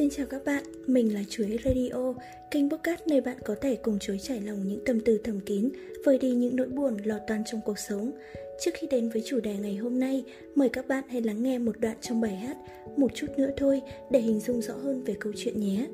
Xin chào các bạn, mình là Chuối Radio, kênh podcast nơi bạn có thể cùng Chuối trải lòng những tâm tư thầm kín, vơi đi những nỗi buồn lọt toàn trong cuộc sống. Trước khi đến với chủ đề ngày hôm nay, mời các bạn hãy lắng nghe một đoạn trong bài hát Một chút nữa thôi để hình dung rõ hơn về câu chuyện nhé.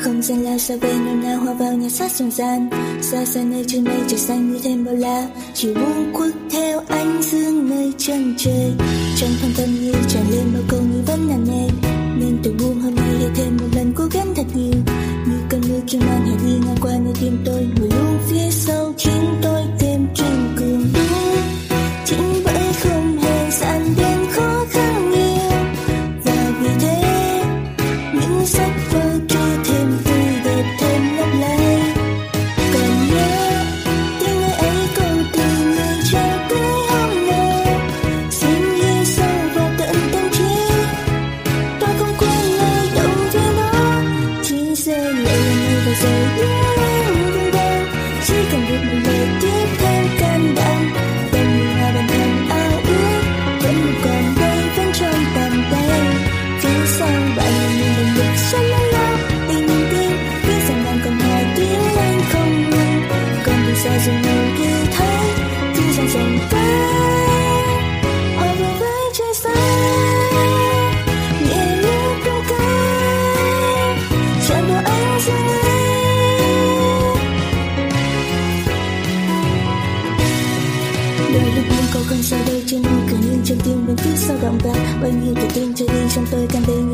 không gian lao xa về nôn nao hoa vào nhà sát trong gian. Xa xa nơi trên mây trời xanh như thêm bao la. Chỉ buông quất theo ánh dương nơi chân trời. Trong thâm tâm như tràn lên bao câu nghi vẫn nặng nề. Nên tôi buông hôm nay để thêm một lần cố gắng thật nhiều. Như cơn mưa kim mang hãy đi ngang qua nơi tim tôi. đời lúc những câu cơn xa đây trên môi cười nghiêng trong tim bên phía sao động ta bao nhiêu tự tin trôi đi trong tôi cam đêm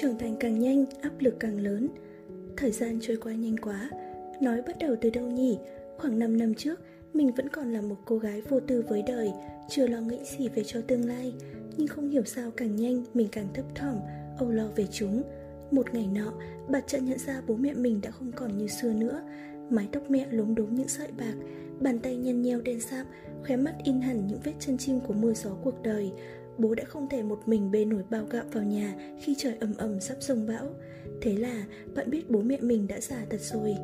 Trưởng thành càng nhanh, áp lực càng lớn. Thời gian trôi qua nhanh quá Nói bắt đầu từ đâu nhỉ? Khoảng 5 năm trước Mình vẫn còn là một cô gái vô tư với đời Chưa lo nghĩ gì về cho tương lai. Nhưng không hiểu sao càng nhanh Mình càng thấp thỏm Âu lo về chúng. Một ngày nọ Bà chợt nhận ra bố mẹ mình đã không còn như xưa nữa. Mái tóc mẹ lúng đốm những sợi bạc Bàn tay nhăn nheo đen sạm Khóe mắt in hẳn những vết chân chim của mưa gió cuộc đời. Bố đã không thể một mình bê nổi bao gạo vào nhà Khi trời ầm ầm sắp sông bão. Thế là bạn biết bố mẹ mình đã già thật rồi.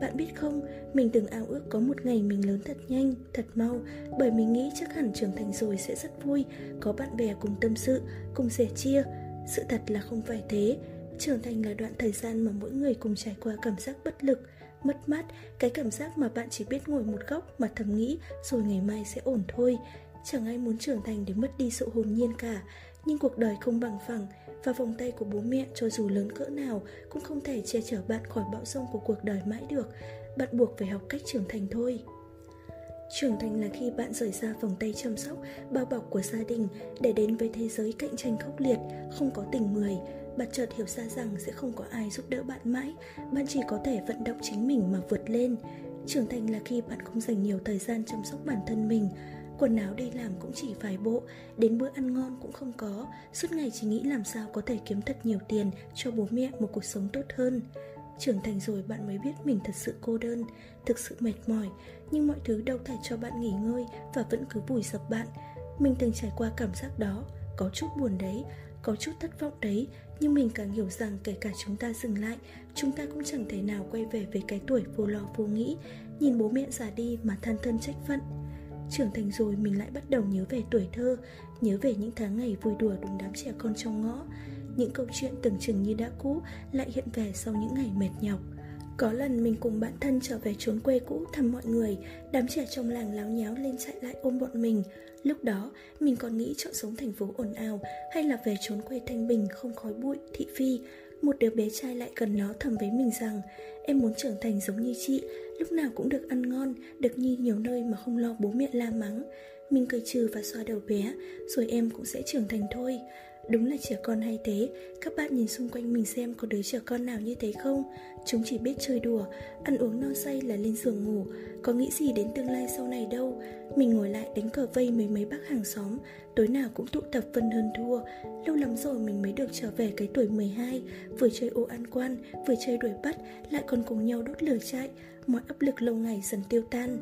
Bạn biết không, mình từng ao ước có một ngày mình lớn thật nhanh, thật mau Bởi mình nghĩ chắc hẳn trưởng thành rồi sẽ rất vui Có bạn bè cùng tâm sự, cùng sẻ chia. Sự thật là không phải thế. Trưởng thành là đoạn thời gian mà mỗi người cùng trải qua cảm giác bất lực Mất mát, cái cảm giác mà bạn chỉ biết ngồi một góc mà thầm nghĩ Rồi ngày mai sẽ ổn thôi. Chẳng ai muốn trưởng thành để mất đi sự hồn nhiên cả Nhưng cuộc đời không bằng phẳng và vòng tay của bố mẹ cho dù lớn cỡ nào cũng không thể che chở bạn khỏi bão sông của cuộc đời mãi được. Bạn buộc phải học cách trưởng thành thôi. Trưởng thành là khi bạn rời xa vòng tay chăm sóc, bao bọc của gia đình để đến với thế giới cạnh tranh khốc liệt, không có tình người. Bạn chợt hiểu ra rằng sẽ không có ai giúp đỡ bạn mãi, bạn chỉ có thể vận động chính mình mà vượt lên. Trưởng thành là khi bạn không dành nhiều thời gian chăm sóc bản thân mình, Quần áo đi làm cũng chỉ vài bộ, Đến bữa ăn ngon cũng không có. Suốt ngày chỉ nghĩ làm sao có thể kiếm thật nhiều tiền Cho bố mẹ một cuộc sống tốt hơn. Trưởng thành rồi bạn mới biết mình thật sự cô đơn, Thực sự mệt mỏi. Nhưng mọi thứ đâu thể cho bạn nghỉ ngơi Và vẫn cứ vùi dập bạn. Mình từng trải qua cảm giác đó, Có chút buồn đấy, Có chút thất vọng đấy. Nhưng mình càng hiểu rằng kể cả chúng ta dừng lại, Chúng ta cũng chẳng thể nào quay về với cái tuổi vô lo vô nghĩ. Nhìn bố mẹ già đi mà than thân trách phận Trưởng thành rồi mình lại bắt đầu nhớ về tuổi thơ Nhớ về những tháng ngày vui đùa đúng đám trẻ con trong ngõ. Những câu chuyện tưởng chừng như đã cũ Lại hiện về sau những ngày mệt nhọc. Có lần mình cùng bạn thân trở về trốn quê cũ thăm mọi người Đám trẻ trong làng láo nháo lên chạy lại ôm bọn mình. Lúc đó mình còn nghĩ chọn sống thành phố ồn ào Hay là về trốn quê thanh bình không khói bụi, thị phi. Một đứa bé trai lại gần nó thầm với mình rằng, Em muốn trưởng thành giống như chị, Lúc nào cũng được ăn ngon, Được nhi nhiều nơi mà không lo bố mẹ la mắng. Mình cười trừ và xoa đầu bé, Rồi em cũng sẽ trưởng thành thôi. Đúng là trẻ con hay thế. Các bạn nhìn xung quanh mình xem có đứa trẻ con nào như thế không? Chúng chỉ biết chơi đùa, Ăn uống no say là lên giường ngủ. Có nghĩ gì đến tương lai sau này đâu? Mình ngồi lại đánh cờ vây mấy mấy bác hàng xóm. Tối nào cũng tụ tập phân hơn thua. Lâu lắm rồi mình mới được trở về cái tuổi 12 Vừa chơi ô ăn quan, Vừa chơi đuổi bắt, Lại còn cùng nhau đốt lửa chạy. Mọi áp lực lâu ngày dần tiêu tan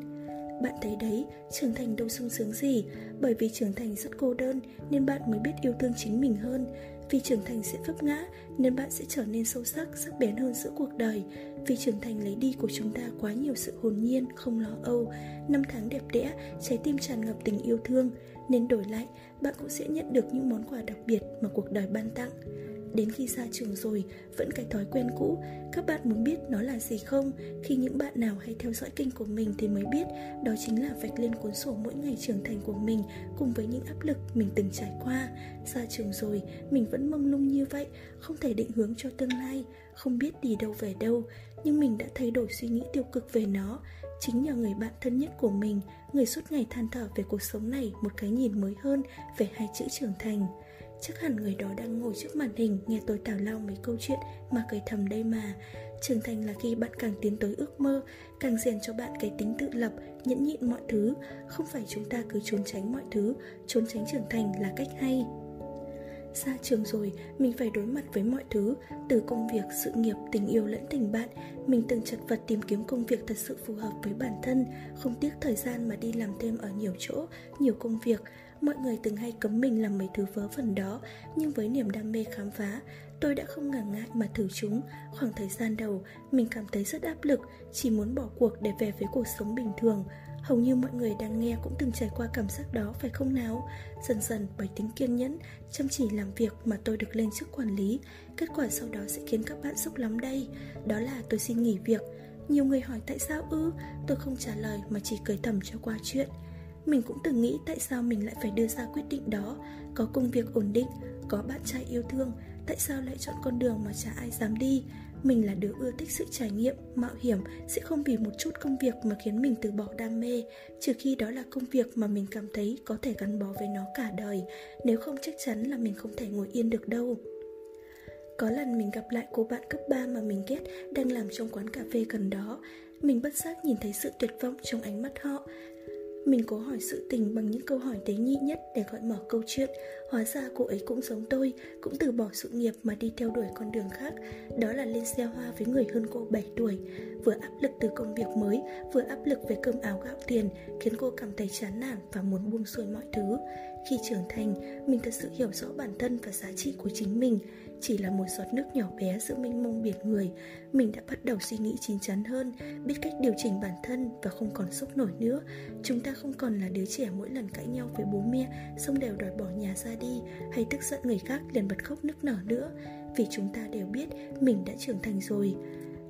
bạn thấy đấy, trưởng thành đâu sung sướng gì. Bởi vì trưởng thành rất cô đơn Nên bạn mới biết yêu thương chính mình hơn. Vì trưởng thành sẽ vấp ngã Nên bạn sẽ trở nên sâu sắc, sắc bén hơn giữa cuộc đời. Vì trưởng thành lấy đi của chúng ta quá nhiều sự hồn nhiên, không lo âu. Năm tháng đẹp đẽ, trái tim tràn ngập tình yêu thương. Nên đổi lại, bạn cũng sẽ nhận được những món quà đặc biệt mà cuộc đời ban tặng. Đến khi ra trường rồi, Vẫn cái thói quen cũ. Các bạn muốn biết nó là gì không? Khi những bạn nào hay theo dõi kênh của mình Thì mới biết, đó chính là vạch lên cuốn sổ mỗi ngày trưởng thành của mình Cùng với những áp lực mình từng trải qua. Ra trường rồi, Mình vẫn mông lung như vậy, Không thể định hướng cho tương lai, Không biết đi đâu về đâu. Nhưng mình đã thay đổi suy nghĩ tiêu cực về nó. Chính nhờ người bạn thân nhất của mình, Người suốt ngày than thở về cuộc sống này Một cái nhìn mới hơn về hai chữ trưởng thành. Chắc hẳn người đó đang ngồi trước màn hình Nghe tôi tào lao mấy câu chuyện Mà cười thầm đây mà. Trưởng thành là khi bạn càng tiến tới ước mơ Càng rèn cho bạn cái tính tự lập Nhẫn nhịn mọi thứ. Không phải chúng ta cứ trốn tránh mọi thứ Trốn tránh trưởng thành là cách hay. Ra trường rồi, mình phải đối mặt với mọi thứ Từ công việc, sự nghiệp, tình yêu lẫn tình bạn. Mình từng chật vật tìm kiếm công việc thật sự phù hợp với bản thân Không tiếc thời gian mà đi làm thêm ở nhiều chỗ, nhiều công việc. Mọi người từng hay cấm mình làm mấy thứ vớ vẩn đó, Nhưng với niềm đam mê khám phá, Tôi đã không ngần ngại mà thử chúng. Khoảng thời gian đầu, Mình cảm thấy rất áp lực, Chỉ muốn bỏ cuộc để về với cuộc sống bình thường. Hầu như mọi người đang nghe cũng từng trải qua cảm giác đó, phải không nào? Dần dần, bởi tính kiên nhẫn, Chăm chỉ làm việc mà tôi được lên chức quản lý, Kết quả sau đó sẽ khiến các bạn sốc lắm đây. Đó là tôi xin nghỉ việc. Nhiều người hỏi tại sao ư? Tôi không trả lời mà chỉ cười thầm cho qua chuyện mình cũng từng nghĩ tại sao mình lại phải đưa ra quyết định đó. Có công việc ổn định, có bạn trai yêu thương Tại sao lại chọn con đường mà chả ai dám đi? Mình là đứa ưa thích sự trải nghiệm, mạo hiểm Sẽ không vì một chút công việc mà khiến mình từ bỏ đam mê Trừ khi đó là công việc mà mình cảm thấy có thể gắn bó với nó cả đời. Nếu không chắc chắn là mình không thể ngồi yên được đâu. Có lần mình gặp lại cô bạn cấp 3 mà mình ghét đang làm trong quán cà phê gần đó. Mình bất giác nhìn thấy sự tuyệt vọng trong ánh mắt họ mình cố hỏi sự tình bằng những câu hỏi tế nhị nhất để gọi mở câu chuyện. Hóa ra cô ấy cũng giống tôi, cũng từ bỏ sự nghiệp mà đi theo đuổi con đường khác Đó là lên xe hoa với người hơn cô 7 tuổi. Vừa áp lực từ công việc mới, vừa áp lực về cơm áo gạo tiền Khiến cô cảm thấy chán nản và muốn buông xuôi mọi thứ. Khi trưởng thành, mình thật sự hiểu rõ bản thân và giá trị của chính mình chỉ là một giọt nước nhỏ bé giữa mênh mông biển người, mình đã bắt đầu suy nghĩ chín chắn hơn, biết cách điều chỉnh bản thân và không còn sốc nổi nữa. Chúng ta không còn là đứa trẻ mỗi lần cãi nhau với bố mẹ xong đều đòi bỏ nhà ra đi, hay tức giận người khác liền bật khóc nức nở nữa. Vì chúng ta đều biết mình đã trưởng thành rồi.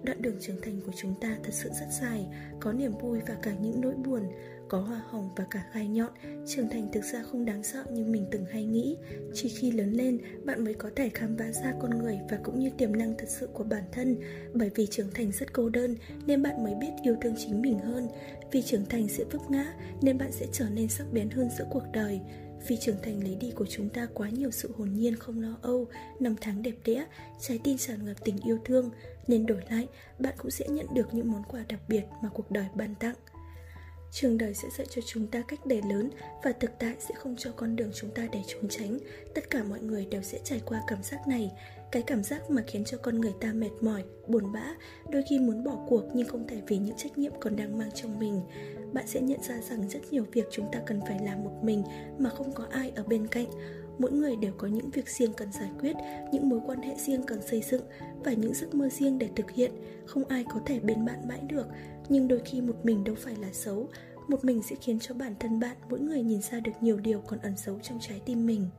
Đoạn đường trưởng thành của chúng ta thật sự rất dài, Có niềm vui và cả những nỗi buồn, Có hoa hồng và cả gai nhọn. Trưởng thành thực ra không đáng sợ như mình từng hay nghĩ. Chỉ khi lớn lên, Bạn mới có thể khám phá ra con người Và cũng như tiềm năng thật sự của bản thân. Bởi vì trưởng thành rất cô đơn, Nên bạn mới biết yêu thương chính mình hơn. Vì trưởng thành sẽ vấp ngã, Nên bạn sẽ trở nên sắc bén hơn giữa cuộc đời vì trưởng thành lấy đi của chúng ta quá nhiều sự hồn nhiên không lo âu, năm tháng đẹp đẽ, trái tim tràn ngập tình yêu thương, nên đổi lại, bạn cũng sẽ nhận được những món quà đặc biệt mà cuộc đời ban tặng. Trường đời sẽ dạy cho chúng ta cách để lớn và thực tại sẽ không cho con đường chúng ta để trốn tránh. Tất cả mọi người đều sẽ trải qua cảm giác này, cái cảm giác mà khiến cho con người ta mệt mỏi, buồn bã, đôi khi muốn bỏ cuộc nhưng không thể vì những trách nhiệm còn đang mang trong mình. Bạn sẽ nhận ra rằng rất nhiều việc chúng ta cần phải làm một mình mà không có ai ở bên cạnh. Mỗi người đều có những việc riêng cần giải quyết những mối quan hệ riêng cần xây dựng và những giấc mơ riêng để thực hiện. Không ai có thể bên bạn mãi được nhưng đôi khi một mình đâu phải là xấu. Một mình sẽ khiến cho bản thân bạn mỗi người nhìn ra được nhiều điều còn ẩn giấu trong trái tim mình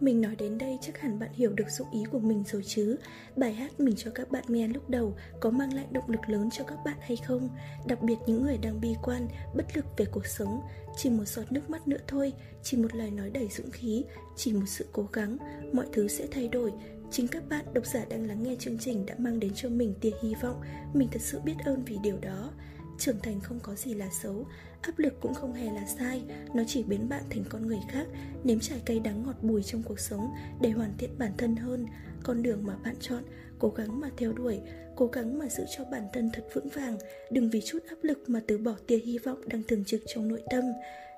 mình nói đến đây chắc hẳn bạn hiểu được dụng ý của mình rồi chứ. Bài hát mình cho các bạn nghe lúc đầu có mang lại động lực lớn cho các bạn hay không? Đặc biệt những người đang bi quan, bất lực về cuộc sống. Chỉ một giọt nước mắt nữa thôi, chỉ một lời nói đầy dũng khí, chỉ một sự cố gắng Mọi thứ sẽ thay đổi. Chính các bạn độc giả đang lắng nghe chương trình đã mang đến cho mình tia hy vọng. Mình thật sự biết ơn vì điều đó trưởng thành không có gì là xấu, áp lực cũng không hề là sai, nó chỉ biến bạn thành con người khác, nếm trải cây đắng ngọt bùi trong cuộc sống để hoàn thiện bản thân hơn. Con đường mà bạn chọn, cố gắng mà theo đuổi, cố gắng mà giữ cho bản thân thật vững vàng, đừng vì chút áp lực mà từ bỏ tia hy vọng đang thường trực trong nội tâm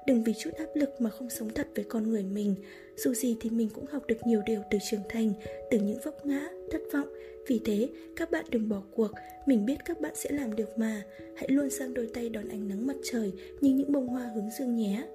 đừng vì chút áp lực mà không sống thật với con người mình. Dù gì thì mình cũng học được nhiều điều từ trưởng thành, từ những vấp ngã, thất vọng. Vì thế, các bạn đừng bỏ cuộc. Mình biết các bạn sẽ làm được mà. Hãy luôn sang đôi tay đón ánh nắng mặt trời như những bông hoa hướng dương nhé.